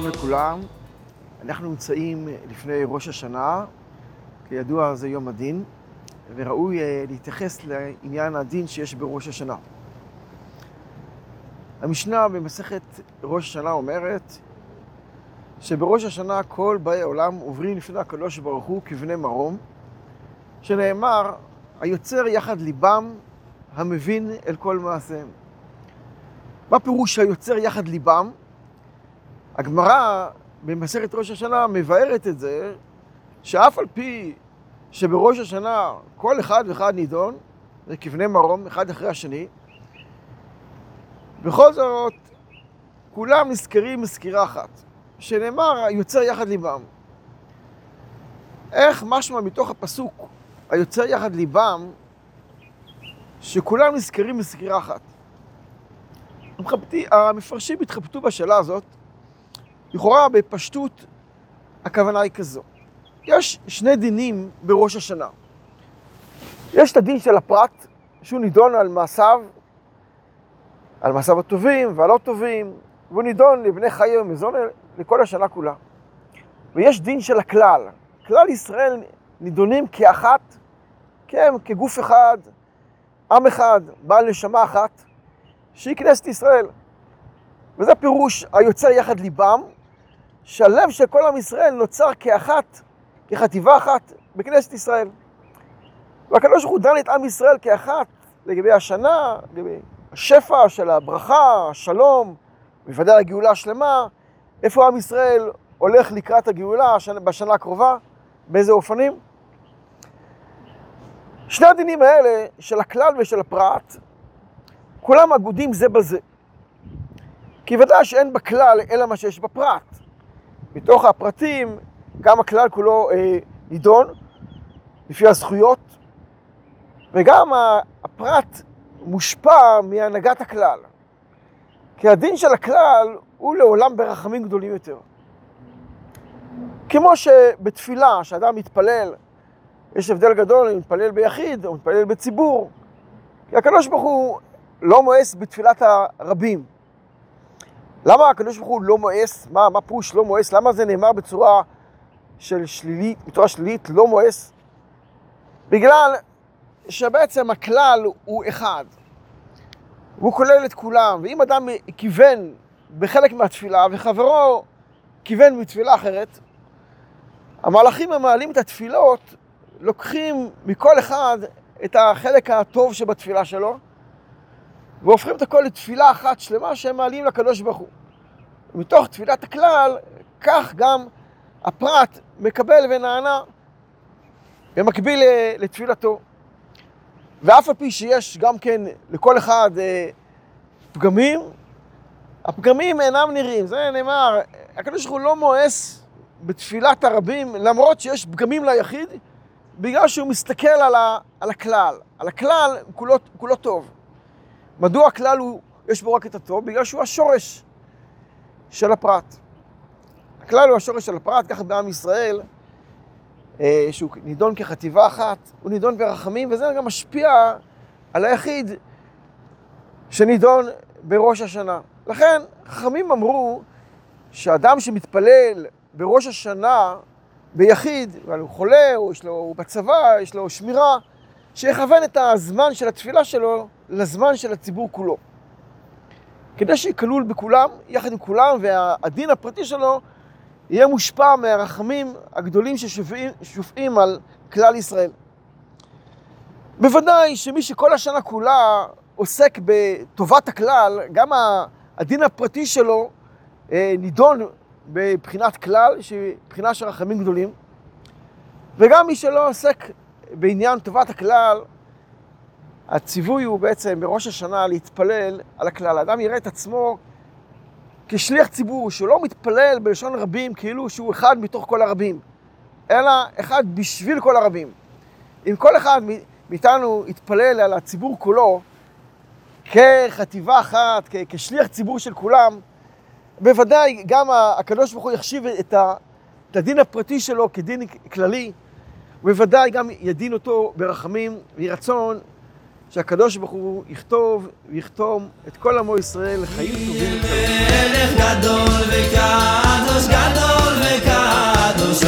שלום לכולם, אנחנו נמצאים לפני ראש השנה, כידוע זה יום הדין, וראוי אה, להתייחס לעניין הדין שיש בראש השנה. המשנה במסכת ראש השנה אומרת שבראש השנה כל באי עולם עוברים לפני הקדוש ברוך הוא כבני מרום, שנאמר, היוצר יחד ליבם, המבין אל כל מעשיהם. מה פירוש היוצר יחד ליבם? הגמרא במסכת ראש השנה מבארת את זה שאף על פי שבראש השנה כל אחד ואחד נידון, זה כבני מרום, אחד אחרי השני, בכל זאת כולם נזכרים מזכירה אחת, שנאמר היוצר יחד ליבם. איך משמע מתוך הפסוק היוצר יחד ליבם, שכולם נזכרים מזכירה אחת. המפרשים התחבטו בשאלה הזאת, לכאורה בפשטות הכוונה היא כזו. יש שני דינים בראש השנה. יש את הדין של הפרט, שהוא נידון על מעשיו, על מעשיו הטובים והלא טובים, והוא נידון לבני חיי ומזון לכל השנה כולה. ויש דין של הכלל. כלל ישראל נידונים כאחת, כן, כגוף אחד, עם אחד, בעל נשמה אחת, שהיא כנסת ישראל. וזה פירוש היוצר יחד ליבם, שהלב של כל עם ישראל נוצר כאחת, כחטיבה אחת בכנסת ישראל. והקדוש ברוך הוא דן את עם ישראל כאחת לגבי השנה, לגבי השפע של הברכה, השלום, בוודאי הגאולה השלמה, איפה עם ישראל הולך לקראת הגאולה בשנה הקרובה, באיזה אופנים. שני הדינים האלה, של הכלל ושל הפרט, כולם אגודים זה בזה. כי ודאי שאין בכלל אלא מה שיש בפרט. מתוך הפרטים, גם הכלל כולו אה, נידון, לפי הזכויות, וגם הפרט מושפע מהנהגת הכלל. כי הדין של הכלל הוא לעולם ברחמים גדולים יותר. כמו שבתפילה, כשאדם מתפלל, יש הבדל גדול אם מתפלל ביחיד או מתפלל בציבור. כי הקדוש ברוך הוא לא מואס בתפילת הרבים. למה הקדוש ברוך הוא לא מואס? מה, מה פירוש לא מואס? למה זה נאמר בצורה של שלילית, בצורה שלילית, לא מואס? בגלל שבעצם הכלל הוא אחד. והוא כולל את כולם, ואם אדם כיוון בחלק מהתפילה וחברו כיוון בתפילה אחרת, המהלכים המעלים את התפילות לוקחים מכל אחד את החלק הטוב שבתפילה שלו, והופכים את הכל לתפילה אחת שלמה שהם מעלים לקדוש ברוך הוא. מתוך תפילת הכלל, כך גם הפרט מקבל ונענה במקביל לתפילתו. ואף על פי שיש גם כן לכל אחד אה, פגמים, הפגמים אינם נראים. זה נאמר, הקדוש ברוך הוא לא מואס בתפילת הרבים, למרות שיש פגמים ליחיד, בגלל שהוא מסתכל על, ה, על הכלל. על הכלל כולו, כולו טוב. מדוע הכלל הוא, יש בו רק את הטוב? בגלל שהוא השורש של הפרט. הכלל הוא השורש של הפרט, ככה בעם ישראל, אה, שהוא נידון כחטיבה אחת, הוא נידון ברחמים, וזה גם משפיע על היחיד שנידון בראש השנה. לכן, חכמים אמרו שאדם שמתפלל בראש השנה ביחיד, הוא חולה, או יש לו, הוא בצבא, יש לו שמירה, שיכוון את הזמן של התפילה שלו לזמן של הציבור כולו. כדי שיהיה כלול בכולם, יחד עם כולם, והדין הפרטי שלו יהיה מושפע מהרחמים הגדולים ששופעים על כלל ישראל. בוודאי שמי שכל השנה כולה עוסק בטובת הכלל, גם הדין הפרטי שלו אה, נידון בבחינת כלל, שהיא בחינה של רחמים גדולים, וגם מי שלא עוסק בעניין טובת הכלל, הציווי הוא בעצם בראש השנה להתפלל על הכלל. האדם יראה את עצמו כשליח ציבור, שהוא לא מתפלל בלשון רבים כאילו שהוא אחד מתוך כל הרבים, אלא אחד בשביל כל הרבים. אם כל אחד מאיתנו יתפלל על הציבור כולו כחטיבה אחת, כשליח ציבור של כולם, בוודאי גם הקדוש ברוך הוא יחשיב את הדין הפרטי שלו כדין כללי, ובוודאי גם ידין אותו ברחמים, ויהי רצון שהקדוש ברוך הוא יכתוב ויכתום את כל עמו ישראל לחיים טובים. מלך גדול וקדוש, גדול וקדוש